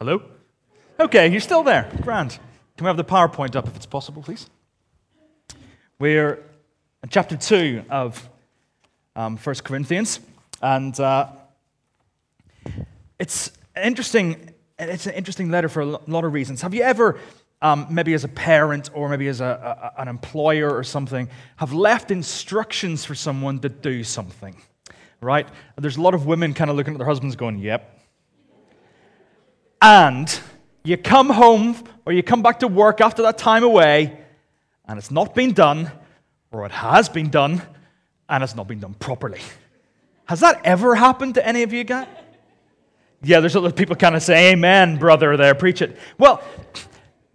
Hello? Okay, you're still there. Grand. Can we have the PowerPoint up if it's possible, please? We're in chapter 2 of um, 1 Corinthians, and uh, it's interesting. It's an interesting letter for a lot of reasons. Have you ever, um, maybe as a parent or maybe as a, a, an employer or something, have left instructions for someone to do something? Right? There's a lot of women kind of looking at their husbands going, "Yep." And you come home or you come back to work after that time away, and it's not been done, or it has been done, and it's not been done properly. Has that ever happened to any of you guys? Yeah, there's other people kind of say, Amen, brother, there, preach it. Well,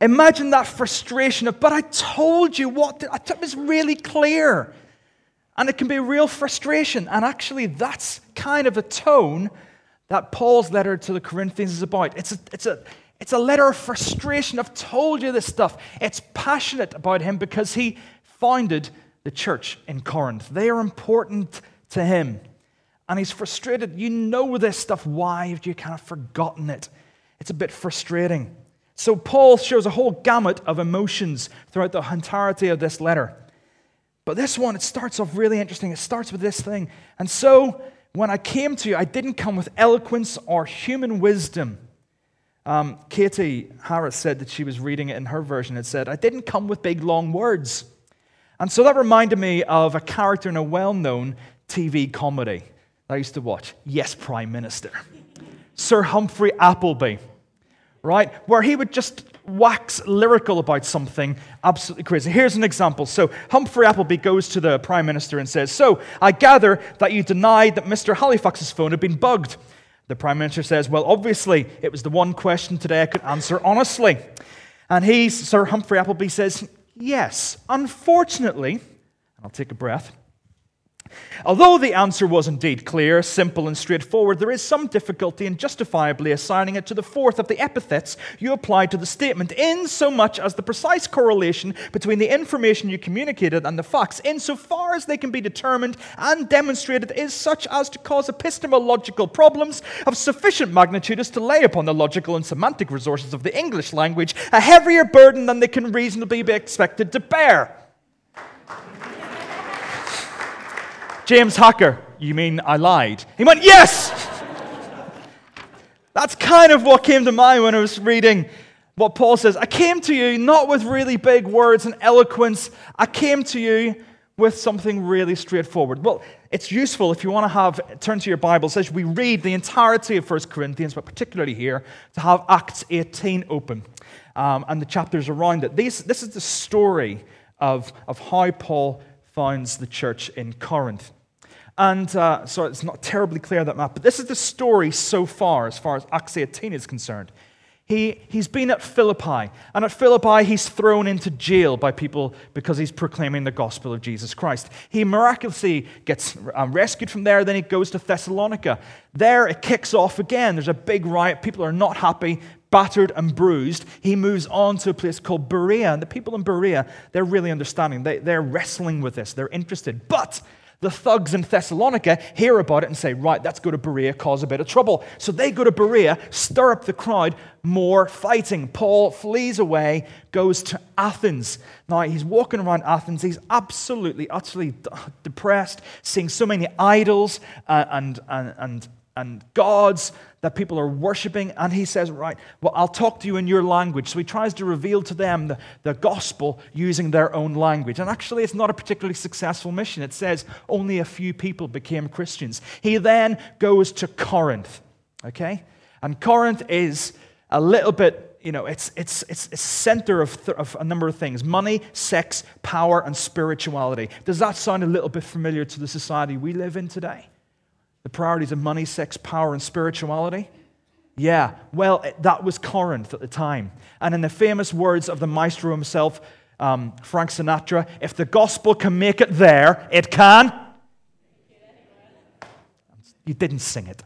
imagine that frustration of, but I told you what, I thought it was really clear. And it can be real frustration. And actually, that's kind of a tone that Paul's letter to the Corinthians is about. It's a, it's a, it's a letter of frustration. I've told you this stuff. It's passionate about him because he founded the church in Corinth. They are important to him. And he's frustrated. You know this stuff. Why have you kind of forgotten it? It's a bit frustrating. So, Paul shows a whole gamut of emotions throughout the entirety of this letter. But this one, it starts off really interesting. It starts with this thing. And so, when I came to you, I didn't come with eloquence or human wisdom. Um, Katie Harris said that she was reading it in her version. It said, I didn't come with big, long words. And so that reminded me of a character in a well known TV comedy I used to watch Yes, Prime Minister. Sir Humphrey Appleby, right? Where he would just wax lyrical about something absolutely crazy. Here's an example. So Humphrey Appleby goes to the Prime Minister and says, So I gather that you denied that Mr. Halifax's phone had been bugged. The Prime Minister says, Well, obviously, it was the one question today I could answer honestly. And he, Sir Humphrey Appleby, says, Yes, unfortunately, and I'll take a breath. Although the answer was indeed clear, simple, and straightforward, there is some difficulty in justifiably assigning it to the fourth of the epithets you applied to the statement, in so much as the precise correlation between the information you communicated and the facts, insofar as they can be determined and demonstrated, is such as to cause epistemological problems of sufficient magnitude as to lay upon the logical and semantic resources of the English language a heavier burden than they can reasonably be expected to bear. James Hacker, you mean I lied? He went, Yes! That's kind of what came to mind when I was reading what Paul says. I came to you not with really big words and eloquence, I came to you with something really straightforward. Well, it's useful if you want to have, turn to your Bible, as we read the entirety of 1 Corinthians, but particularly here, to have Acts 18 open um, and the chapters around it. These, this is the story of, of how Paul founds the church in Corinth. And uh, so it's not terribly clear that map, but this is the story so far, as far as 18 is concerned. He, he's been at Philippi, and at Philippi, he's thrown into jail by people because he's proclaiming the gospel of Jesus Christ. He miraculously gets um, rescued from there, then he goes to Thessalonica. There, it kicks off again. There's a big riot. People are not happy, battered and bruised. He moves on to a place called Berea, and the people in Berea, they're really understanding. They, they're wrestling with this, they're interested. But the thugs in Thessalonica hear about it and say, right, let's go to Berea, cause a bit of trouble. So they go to Berea, stir up the crowd, more fighting. Paul flees away, goes to Athens. Now he's walking around Athens. He's absolutely, utterly depressed, seeing so many idols uh, and, and, and, and gods that people are worshiping. And he says, Right, well, I'll talk to you in your language. So he tries to reveal to them the, the gospel using their own language. And actually, it's not a particularly successful mission. It says only a few people became Christians. He then goes to Corinth, okay? And Corinth is a little bit you know, it's, it's, it's a center of, th- of, a number of things money, sex, power, and spirituality. Does that sound a little bit familiar to the society we live in today? The priorities of money, sex, power, and spirituality? Yeah, well, that was Corinth at the time. And in the famous words of the maestro himself, um, Frank Sinatra, if the gospel can make it there, it can. You didn't sing it.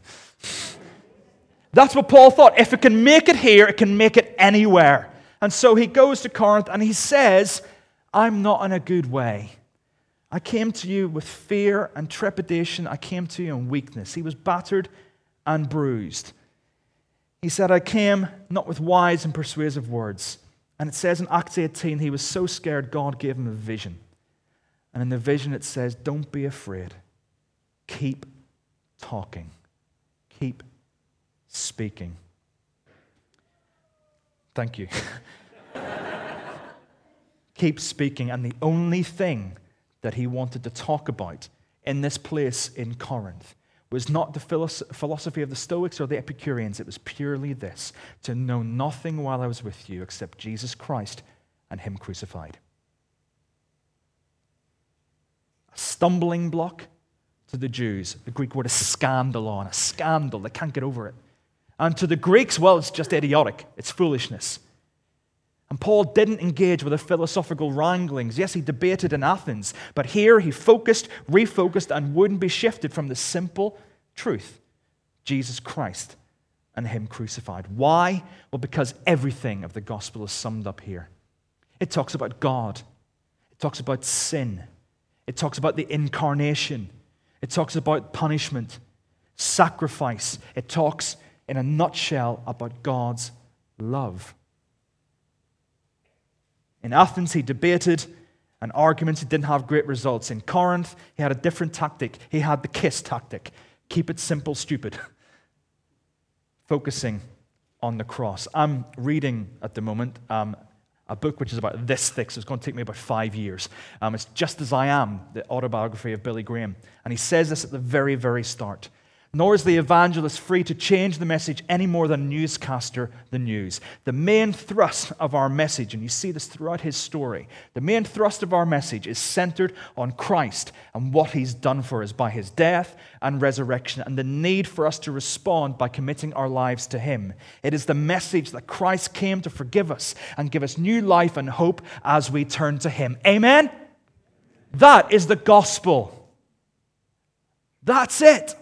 That's what Paul thought. If it can make it here, it can make it anywhere. And so he goes to Corinth and he says, I'm not in a good way. I came to you with fear and trepidation. I came to you in weakness. He was battered and bruised. He said, I came not with wise and persuasive words. And it says in Acts 18, he was so scared, God gave him a vision. And in the vision, it says, Don't be afraid. Keep talking. Keep speaking. Thank you. Keep speaking. And the only thing that he wanted to talk about in this place in Corinth was not the philosophy of the Stoics or the Epicureans. It was purely this to know nothing while I was with you except Jesus Christ and Him crucified. A stumbling block to the Jews. The Greek word is scandalon, a scandal. They can't get over it. And to the Greeks, well, it's just idiotic, it's foolishness. And Paul didn't engage with the philosophical wranglings. Yes, he debated in Athens, but here he focused, refocused, and wouldn't be shifted from the simple truth Jesus Christ and Him crucified. Why? Well, because everything of the gospel is summed up here. It talks about God, it talks about sin, it talks about the incarnation, it talks about punishment, sacrifice, it talks in a nutshell about God's love. In Athens, he debated and arguments. He didn't have great results. In Corinth, he had a different tactic. He had the kiss tactic keep it simple, stupid. Focusing on the cross. I'm reading at the moment um, a book which is about this thick, so it's going to take me about five years. Um, it's Just As I Am, the autobiography of Billy Graham. And he says this at the very, very start. Nor is the evangelist free to change the message any more than newscaster the news. The main thrust of our message, and you see this throughout his story, the main thrust of our message is centered on Christ and what he's done for us by his death and resurrection, and the need for us to respond by committing our lives to him. It is the message that Christ came to forgive us and give us new life and hope as we turn to him. Amen? That is the gospel. That's it.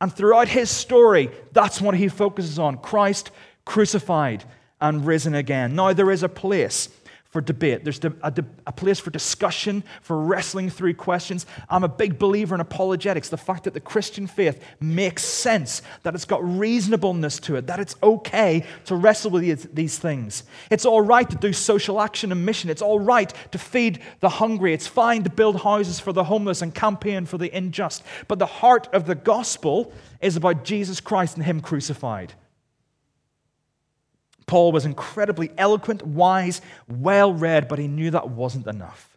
And throughout his story, that's what he focuses on Christ crucified and risen again. Now, there is a place for debate. There's a, a, place for discussion, for wrestling through questions. I'm a big believer in apologetics, the fact that the Christian faith makes sense, that it's got reasonableness to it, that it's okay to wrestle with these, these things. It's all right to do social action and mission. It's all right to feed the hungry. It's fine to build houses for the homeless and campaign for the unjust. But the heart of the gospel is about Jesus Christ and Him crucified. Paul was incredibly eloquent, wise, well read, but he knew that wasn't enough.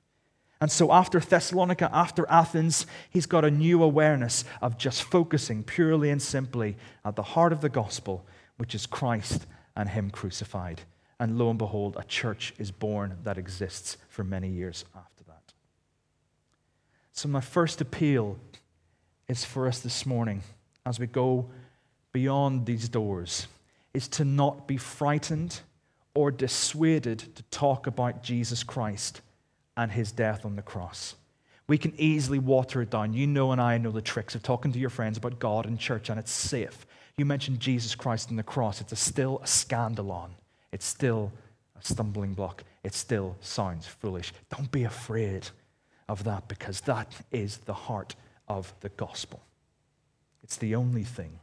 And so, after Thessalonica, after Athens, he's got a new awareness of just focusing purely and simply at the heart of the gospel, which is Christ and Him crucified. And lo and behold, a church is born that exists for many years after that. So, my first appeal is for us this morning as we go beyond these doors is to not be frightened or dissuaded to talk about Jesus Christ and his death on the cross. We can easily water it down. You know, and I know the tricks of talking to your friends about God and church, and it's safe. You mentioned Jesus Christ and the cross, it's a still a scandalon. It's still a stumbling block. It still sounds foolish. Don't be afraid of that because that is the heart of the gospel. It's the only thing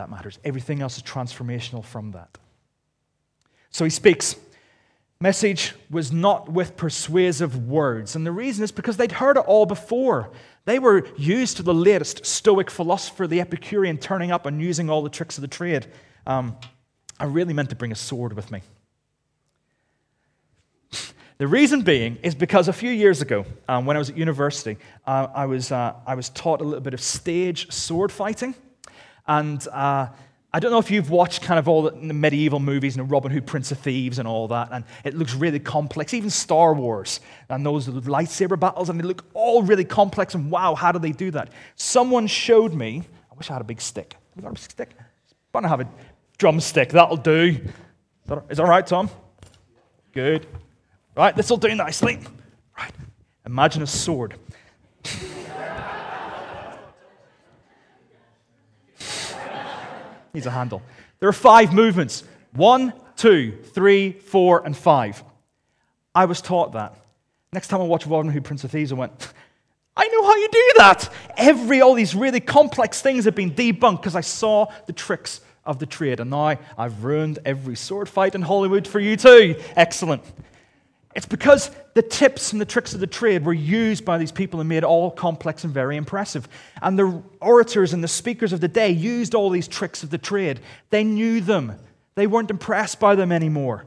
that matters. Everything else is transformational from that. So he speaks. Message was not with persuasive words. And the reason is because they'd heard it all before. They were used to the latest Stoic philosopher, the Epicurean, turning up and using all the tricks of the trade. Um, I really meant to bring a sword with me. The reason being is because a few years ago, um, when I was at university, uh, I, was, uh, I was taught a little bit of stage sword fighting. And uh, I don't know if you've watched kind of all the medieval movies and Robin Hood, Prince of Thieves, and all that, and it looks really complex. Even Star Wars and those lightsaber battles, and they look all really complex. And wow, how do they do that? Someone showed me. I wish I had a big stick. Have got a stick? I'm to have a drumstick. That'll do. Is that, is that right, Tom? Good. Right, this will do nicely. Right. Imagine a sword. Needs a handle. There are five movements one, two, three, four, and five. I was taught that. Next time I watch Robin Hood, Prince of Thieves, I went, I know how you do that. Every, all these really complex things have been debunked because I saw the tricks of the trade. And now I've ruined every sword fight in Hollywood for you too. Excellent. It's because the tips and the tricks of the trade were used by these people and made all complex and very impressive. And the orators and the speakers of the day used all these tricks of the trade. They knew them, they weren't impressed by them anymore.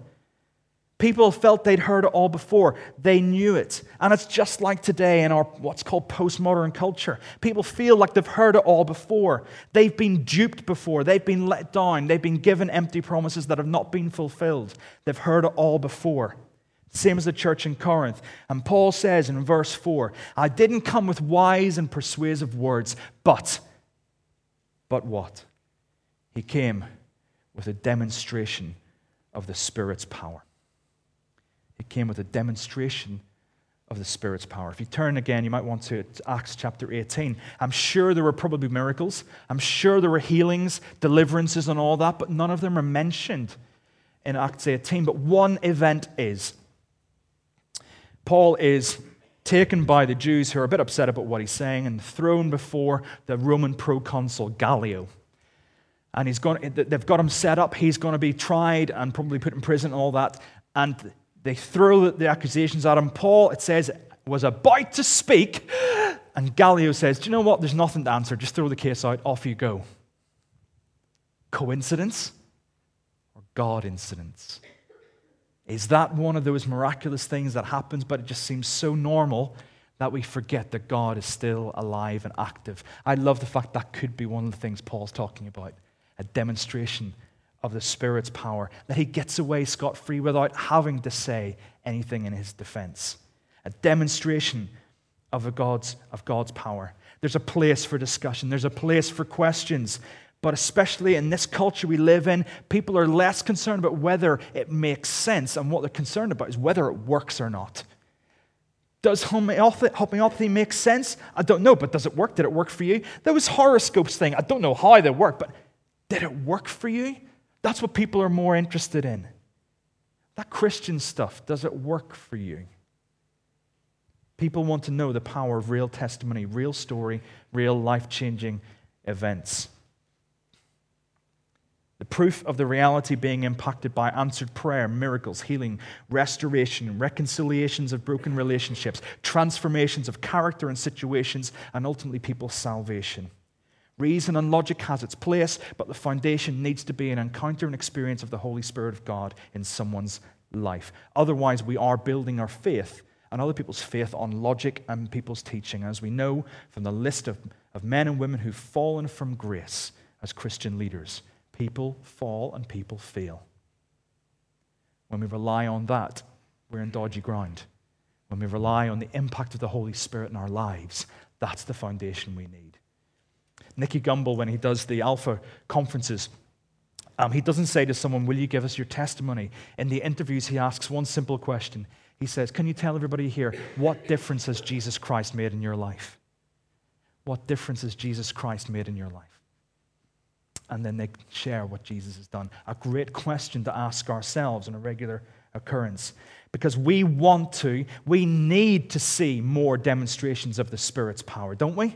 People felt they'd heard it all before. They knew it. And it's just like today in our what's called postmodern culture. People feel like they've heard it all before. They've been duped before. They've been let down. They've been given empty promises that have not been fulfilled. They've heard it all before. Same as the church in Corinth. And Paul says in verse 4 I didn't come with wise and persuasive words, but, but what? He came with a demonstration of the Spirit's power. He came with a demonstration of the Spirit's power. If you turn again, you might want to, to Acts chapter 18. I'm sure there were probably miracles. I'm sure there were healings, deliverances, and all that, but none of them are mentioned in Acts 18. But one event is Paul is taken by the Jews who are a bit upset about what he's saying and thrown before the Roman proconsul Gallio. And he's going, they've got him set up. He's going to be tried and probably put in prison and all that. And they throw the accusations at him. Paul, it says, was about to speak. And Gallio says, Do you know what? There's nothing to answer. Just throw the case out. Off you go. Coincidence or God incidence? Is that one of those miraculous things that happens, but it just seems so normal that we forget that God is still alive and active? I love the fact that could be one of the things Paul's talking about a demonstration of the Spirit's power, that he gets away scot free without having to say anything in his defense. A demonstration of, God's, of God's power. There's a place for discussion, there's a place for questions. But especially in this culture we live in, people are less concerned about whether it makes sense, and what they're concerned about is whether it works or not. Does homeopathy make sense? I don't know, but does it work? Did it work for you? There was horoscopes thing. I don't know how they work, but did it work for you? That's what people are more interested in. That Christian stuff, does it work for you? People want to know the power of real testimony, real story, real life changing events. The proof of the reality being impacted by answered prayer, miracles, healing, restoration, reconciliations of broken relationships, transformations of character and situations, and ultimately people's salvation. Reason and logic has its place, but the foundation needs to be an encounter and experience of the Holy Spirit of God in someone's life. Otherwise, we are building our faith and other people's faith on logic and people's teaching, as we know from the list of, of men and women who've fallen from grace as Christian leaders. People fall and people fail. When we rely on that, we're in dodgy ground. When we rely on the impact of the Holy Spirit in our lives, that's the foundation we need. Nicky Gumbel, when he does the Alpha conferences, um, he doesn't say to someone, Will you give us your testimony? In the interviews, he asks one simple question. He says, Can you tell everybody here what difference has Jesus Christ made in your life? What difference has Jesus Christ made in your life? And then they share what Jesus has done. A great question to ask ourselves on a regular occurrence. Because we want to, we need to see more demonstrations of the Spirit's power, don't we?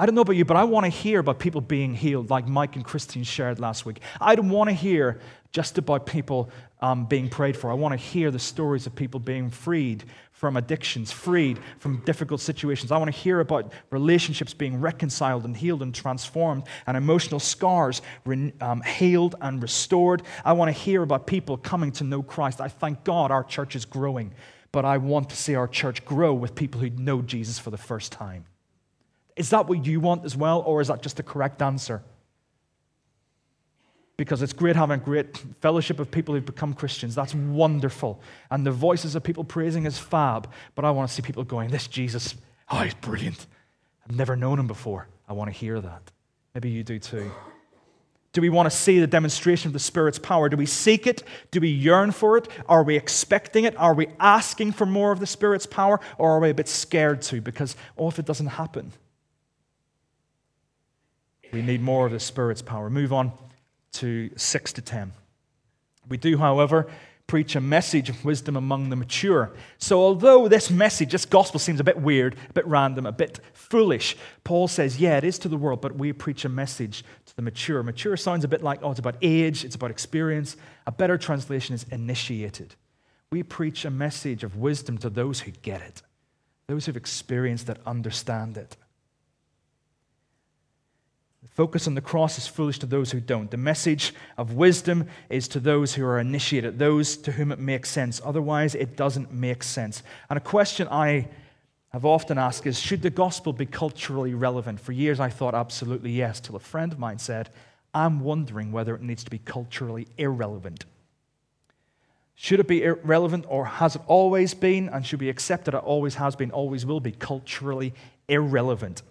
I don't know about you, but I want to hear about people being healed, like Mike and Christine shared last week. I don't want to hear just about people um, being prayed for. I want to hear the stories of people being freed from addictions, freed from difficult situations. I want to hear about relationships being reconciled and healed and transformed, and emotional scars re- um, healed and restored. I want to hear about people coming to know Christ. I thank God our church is growing, but I want to see our church grow with people who know Jesus for the first time. Is that what you want as well, or is that just the correct answer? Because it's great having a great fellowship of people who've become Christians. That's wonderful. And the voices of people praising is fab. But I want to see people going, This Jesus, oh, he's brilliant. I've never known him before. I want to hear that. Maybe you do too. Do we want to see the demonstration of the Spirit's power? Do we seek it? Do we yearn for it? Are we expecting it? Are we asking for more of the Spirit's power? Or are we a bit scared to? Because, oh, if it doesn't happen, we need more of the Spirit's power. Move on to 6 to 10. We do, however, preach a message of wisdom among the mature. So, although this message, this gospel seems a bit weird, a bit random, a bit foolish, Paul says, yeah, it is to the world, but we preach a message to the mature. Mature sounds a bit like, oh, it's about age, it's about experience. A better translation is initiated. We preach a message of wisdom to those who get it, those who've experienced it, understand it. Focus on the cross is foolish to those who don't. The message of wisdom is to those who are initiated, those to whom it makes sense. Otherwise, it doesn't make sense. And a question I have often asked is Should the gospel be culturally relevant? For years, I thought absolutely yes, till a friend of mine said, I'm wondering whether it needs to be culturally irrelevant. Should it be irrelevant, or has it always been? And should we accept that it always has been, always will be culturally irrelevant?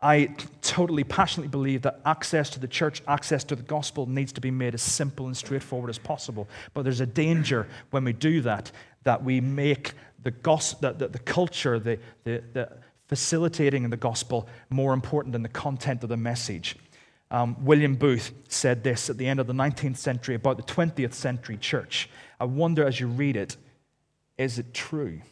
I totally passionately believe that access to the church, access to the gospel needs to be made as simple and straightforward as possible. But there's a danger when we do that, that we make the, gospel, the, the, the culture, the, the, the facilitating the gospel more important than the content of the message. Um, William Booth said this at the end of the 19th century about the 20th century church. I wonder as you read it, is it true?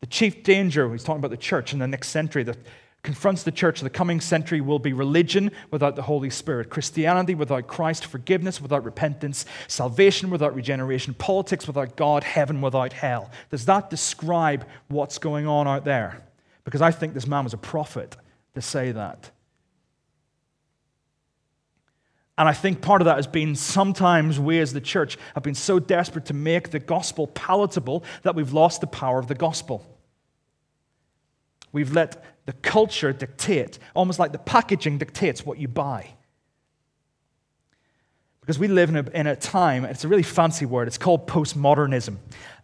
The chief danger, he's talking about the church in the next century, that confronts the church the coming century will be religion without the Holy Spirit, Christianity without Christ, forgiveness without repentance, salvation without regeneration, politics without God, heaven without hell. Does that describe what's going on out there? Because I think this man was a prophet to say that. And I think part of that has been sometimes we as the church have been so desperate to make the gospel palatable that we've lost the power of the gospel. We've let the culture dictate, almost like the packaging dictates what you buy. Because we live in a, in a time, it's a really fancy word, it's called postmodernism.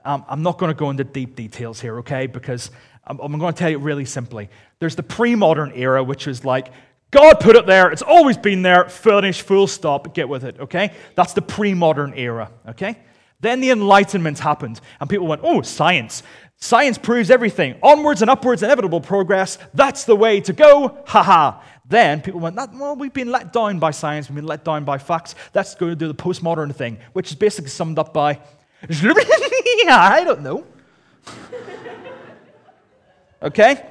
Um, I'm not going to go into deep details here, okay? Because I'm, I'm going to tell you really simply. There's the pre modern era, which is like, God put it there, it's always been there, finish, full stop, get with it, okay? That's the pre modern era, okay? Then the Enlightenment happened, and people went, oh, science. Science proves everything. Onwards and upwards, inevitable progress. That's the way to go. Ha ha. Then people went, well, we've been let down by science. We've been let down by facts. Let's go do the postmodern thing, which is basically summed up by, I don't know. okay?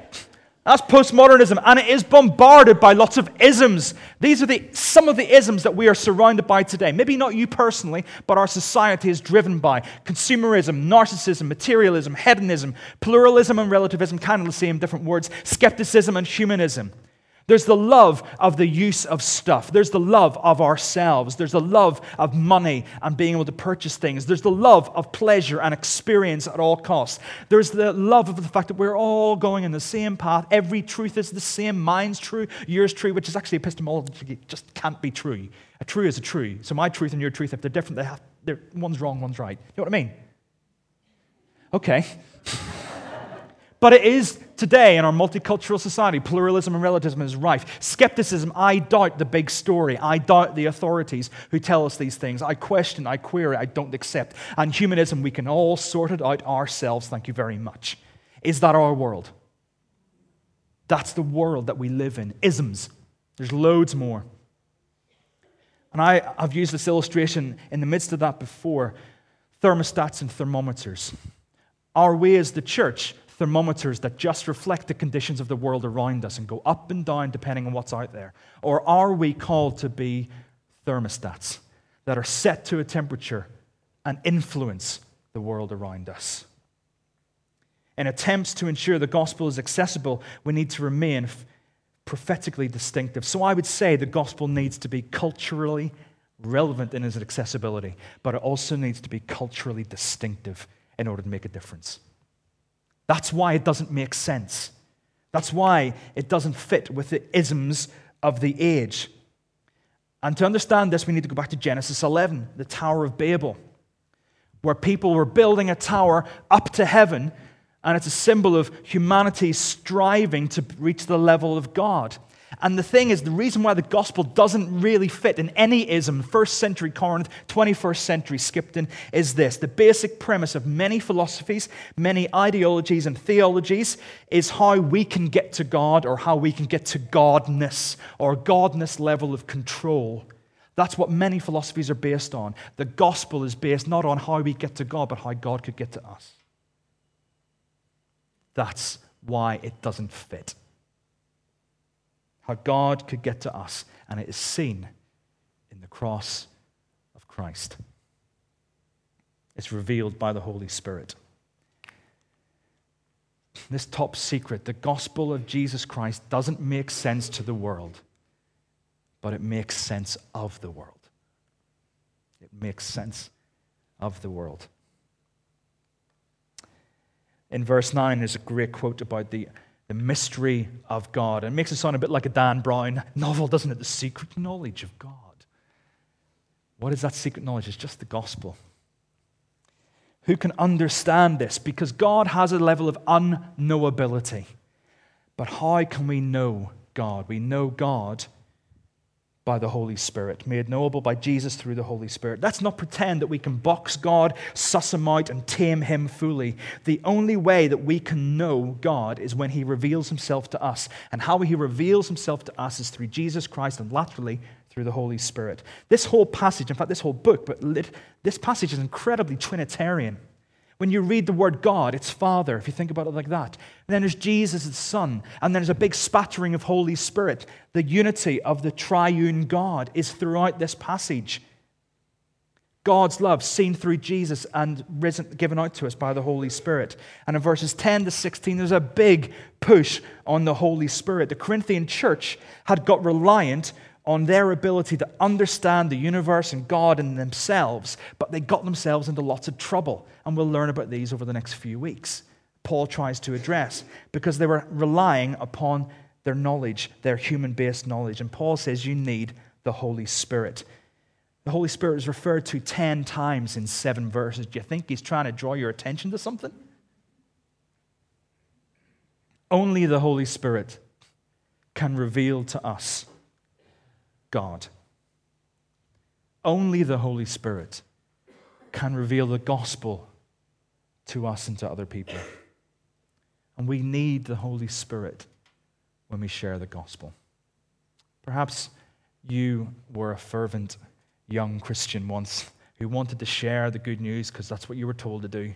That's postmodernism, and it is bombarded by lots of isms. These are the, some of the isms that we are surrounded by today. Maybe not you personally, but our society is driven by consumerism, narcissism, materialism, hedonism, pluralism and relativism, kind of the same, different words, skepticism and humanism. There's the love of the use of stuff. There's the love of ourselves. There's the love of money and being able to purchase things. There's the love of pleasure and experience at all costs. There's the love of the fact that we're all going in the same path. Every truth is the same. Mine's true, yours true, which is actually epistemology just can't be true. A true is a true. So my truth and your truth, if they're different, they have, they're, one's wrong, one's right. You know what I mean? Okay. But it is today in our multicultural society. Pluralism and relativism is rife. Skepticism, I doubt the big story. I doubt the authorities who tell us these things. I question, I query, I don't accept. And humanism, we can all sort it out ourselves. Thank you very much. Is that our world? That's the world that we live in. Isms. There's loads more. And I, have used this illustration in the midst of that before thermostats and thermometers. Are we as the church thermometers that just reflect the conditions of the world around us and go up and down depending on what's out there? Or are we called to be thermostats that are set to a temperature and influence the world around us? In attempts to ensure the gospel is accessible, we need to remain prophetically distinctive. So I would say the gospel needs to be culturally relevant in its accessibility, but it also needs to be culturally distinctive in order to make a difference. That's why it doesn't make sense. That's why it doesn't fit with the isms of the age. And to understand this, we need to go back to Genesis 11, the Tower of Babel, where people were building a tower up to heaven, and it's a symbol of humanity striving to reach the level of God. And the thing is, the reason why the gospel doesn't really fit in any ism, first century Corinth, 21st century Skipton, is this. The basic premise of many philosophies, many ideologies, and theologies is how we can get to God or how we can get to Godness or Godness level of control. That's what many philosophies are based on. The gospel is based not on how we get to God, but how God could get to us. That's why it doesn't fit. How God could get to us, and it is seen in the cross of Christ. It's revealed by the Holy Spirit. This top secret, the gospel of Jesus Christ, doesn't make sense to the world but it makes sense of the world. It makes sense of the world. In verse 9, there's a great quote about the, the mystery of God. It makes it sound a bit like a Dan Brown novel, doesn't it? The secret knowledge of God. What is that secret knowledge? It's just the gospel. Who can understand this? Because God has a level of unknowability. But how can we know God? We know God by the Holy Spirit, made knowable by Jesus through the Holy Spirit. Let's not pretend that we can box God, suss him out, and tame him fully. The only way that we can know God is when he reveals himself to us. And how he reveals himself to us is through Jesus Christ and laterally through the Holy Spirit. This whole passage, in fact, this whole book, but this passage is incredibly Trinitarian. When you read the word God, it's Father, if you think about it like that. And then there's Jesus, the Son. And then there's a big spattering of Holy Spirit. The unity of the triune God is throughout this passage. God's love seen through Jesus and risen, given out to us by the Holy Spirit. And in verses 10 to 16, there's a big push on the Holy Spirit. The Corinthian church had got reliant on their ability to understand the universe and God and themselves, but they got themselves into lots of trouble. And we'll learn about these over the next few weeks. Paul tries to address because they were relying upon their knowledge, their human based knowledge. And Paul says you need the Holy Spirit. The Holy Spirit is referred to 10 times in seven verses. Do you think he's trying to draw your attention to something? Only the Holy Spirit can reveal to us God. Only the Holy Spirit can reveal the gospel to us and to other people. And we need the Holy Spirit when we share the gospel. Perhaps you were a fervent young Christian once who wanted to share the good news because that's what you were told to do.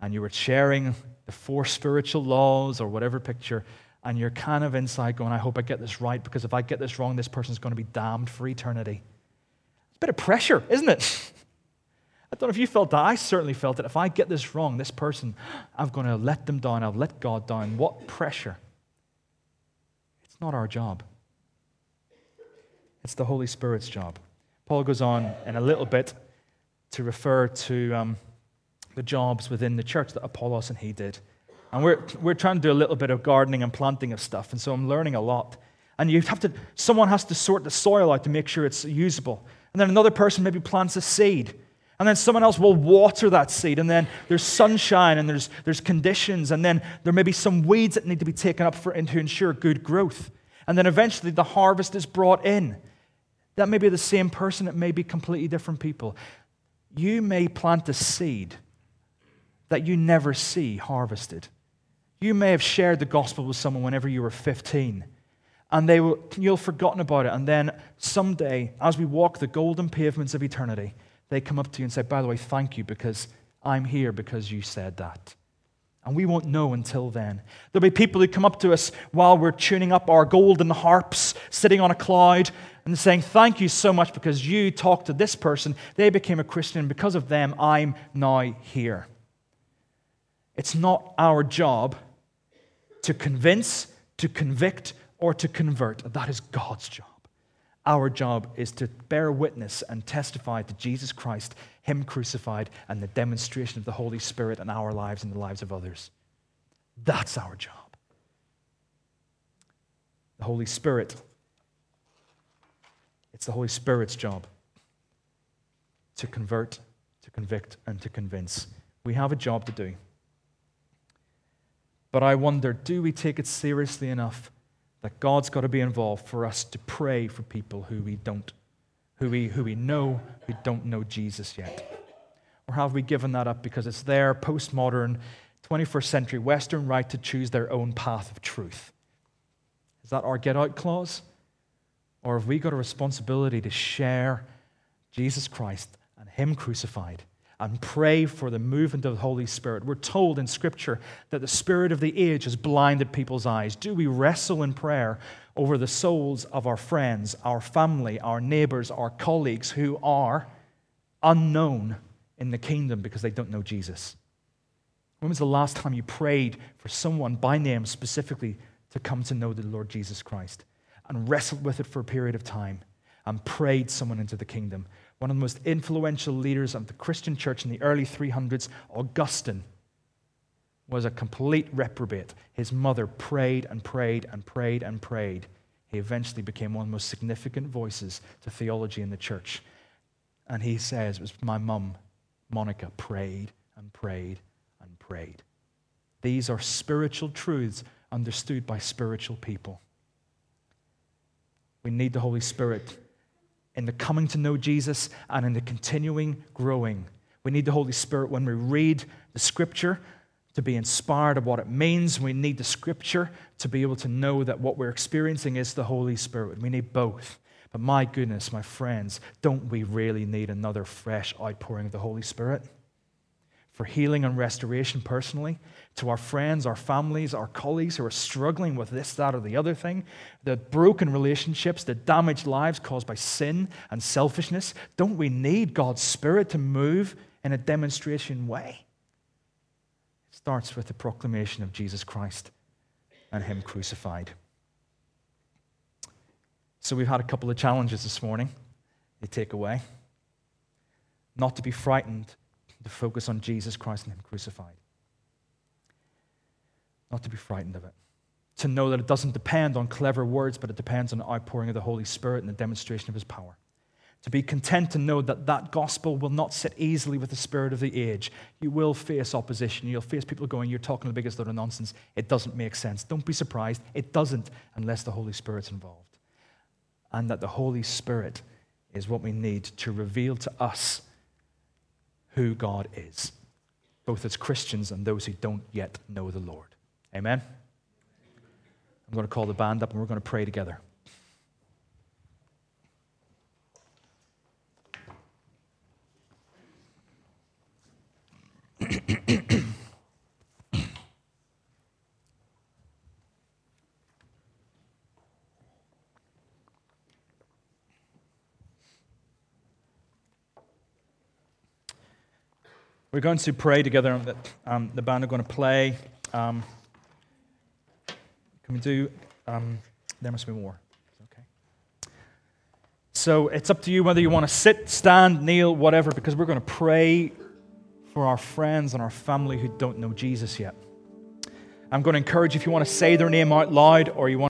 And you were sharing the four spiritual laws or whatever picture and you're kind of inside going, I hope I get this right because if I get this wrong, this person's going to be damned for eternity. It's a bit of pressure, isn't it? I don't know if you felt that. I certainly felt it. If I get this wrong, this person, I'm going to let them down. I'll let God down. What pressure? It's not our job, it's the Holy Spirit's job. Paul goes on in a little bit to refer to um, the jobs within the church that Apollos and he did. And we're, we're trying to do a little bit of gardening and planting of stuff. And so I'm learning a lot. And you have to, someone has to sort the soil out to make sure it's usable. And then another person maybe plants a seed. And then someone else will water that seed. And then there's sunshine and there's, there's conditions. And then there may be some weeds that need to be taken up for, to ensure good growth. And then eventually the harvest is brought in. That may be the same person, it may be completely different people. You may plant a seed that you never see harvested. You may have shared the gospel with someone whenever you were 15, and they will, you'll have forgotten about it. And then someday, as we walk the golden pavements of eternity, they come up to you and say, By the way, thank you because I'm here because you said that. And we won't know until then. There'll be people who come up to us while we're tuning up our golden harps, sitting on a cloud, and saying, Thank you so much because you talked to this person. They became a Christian, because of them, I'm now here. It's not our job to convince, to convict, or to convert. That is God's job. Our job is to bear witness and testify to Jesus Christ, Him crucified, and the demonstration of the Holy Spirit in our lives and the lives of others. That's our job. The Holy Spirit, it's the Holy Spirit's job to convert, to convict, and to convince. We have a job to do. But I wonder do we take it seriously enough that God's got to be involved for us to pray for people who we don't, who we, who we know, who don't know Jesus yet? Or have we given that up because it's their postmodern, 21st century Western right to choose their own path of truth? Is that our get out clause? Or have we got a responsibility to share Jesus Christ and Him crucified and pray for the movement of the Holy Spirit? We're told in Scripture that the Spirit of the age has blinded people's eyes. Do we wrestle in prayer over the souls of our friends, our family, our neighbors, our colleagues who are unknown in the kingdom because they don't know Jesus? When was the last time you prayed for someone by name specifically to come to know the Lord Jesus Christ and wrestled with it for a period of time and prayed someone into the kingdom? One of the most influential leaders of the Christian church in the early 300s, Augustine, was a complete reprobate. His mother prayed and prayed and prayed and prayed. He eventually became one of the most significant voices to theology in the church. And he says, It was my mum, Monica, prayed and prayed and prayed. These are spiritual truths understood by spiritual people. We need the Holy Spirit in the coming to know Jesus and in the continuing growing. We need the Holy Spirit when we read the scripture to be inspired of what it means. We need the scripture to be able to know that what we're experiencing is the Holy Spirit. We need both. But my goodness, my friends, don't we really need another fresh outpouring of the Holy Spirit? For healing and restoration personally, to our friends, our families, our colleagues who are struggling with this, that, or the other thing, the broken relationships, the damaged lives caused by sin and selfishness. Don't we need God's Spirit to move in a demonstration way? It starts with the proclamation of Jesus Christ and Him crucified. So we've had a couple of challenges this morning. They take away. Not to be frightened, to focus on Jesus Christ and Him crucified. Not to be frightened of it. To know that it doesn't depend on clever words, but it depends on the outpouring of the Holy Spirit and the demonstration of His power. To be content to know that that gospel will not sit easily with the spirit of the age. You will face opposition. You'll face people going, You're talking the biggest load of nonsense. It doesn't make sense. Don't be surprised. It doesn't unless the Holy Spirit's involved and that the Holy Spirit is what we need to reveal to us who God is, both as Christians and those who don't yet know the Lord. Amen? I'm going to call the band up and we're going to pray together. We're going to pray together. Um, the band are going to play. Um, can we do? Um, there must be more. Okay. So it's up to you whether you want to sit, stand, kneel, whatever, because we're going to pray for our friends and our family who don't know Jesus yet. I'm going to encourage you if you want to say their name out loud or you want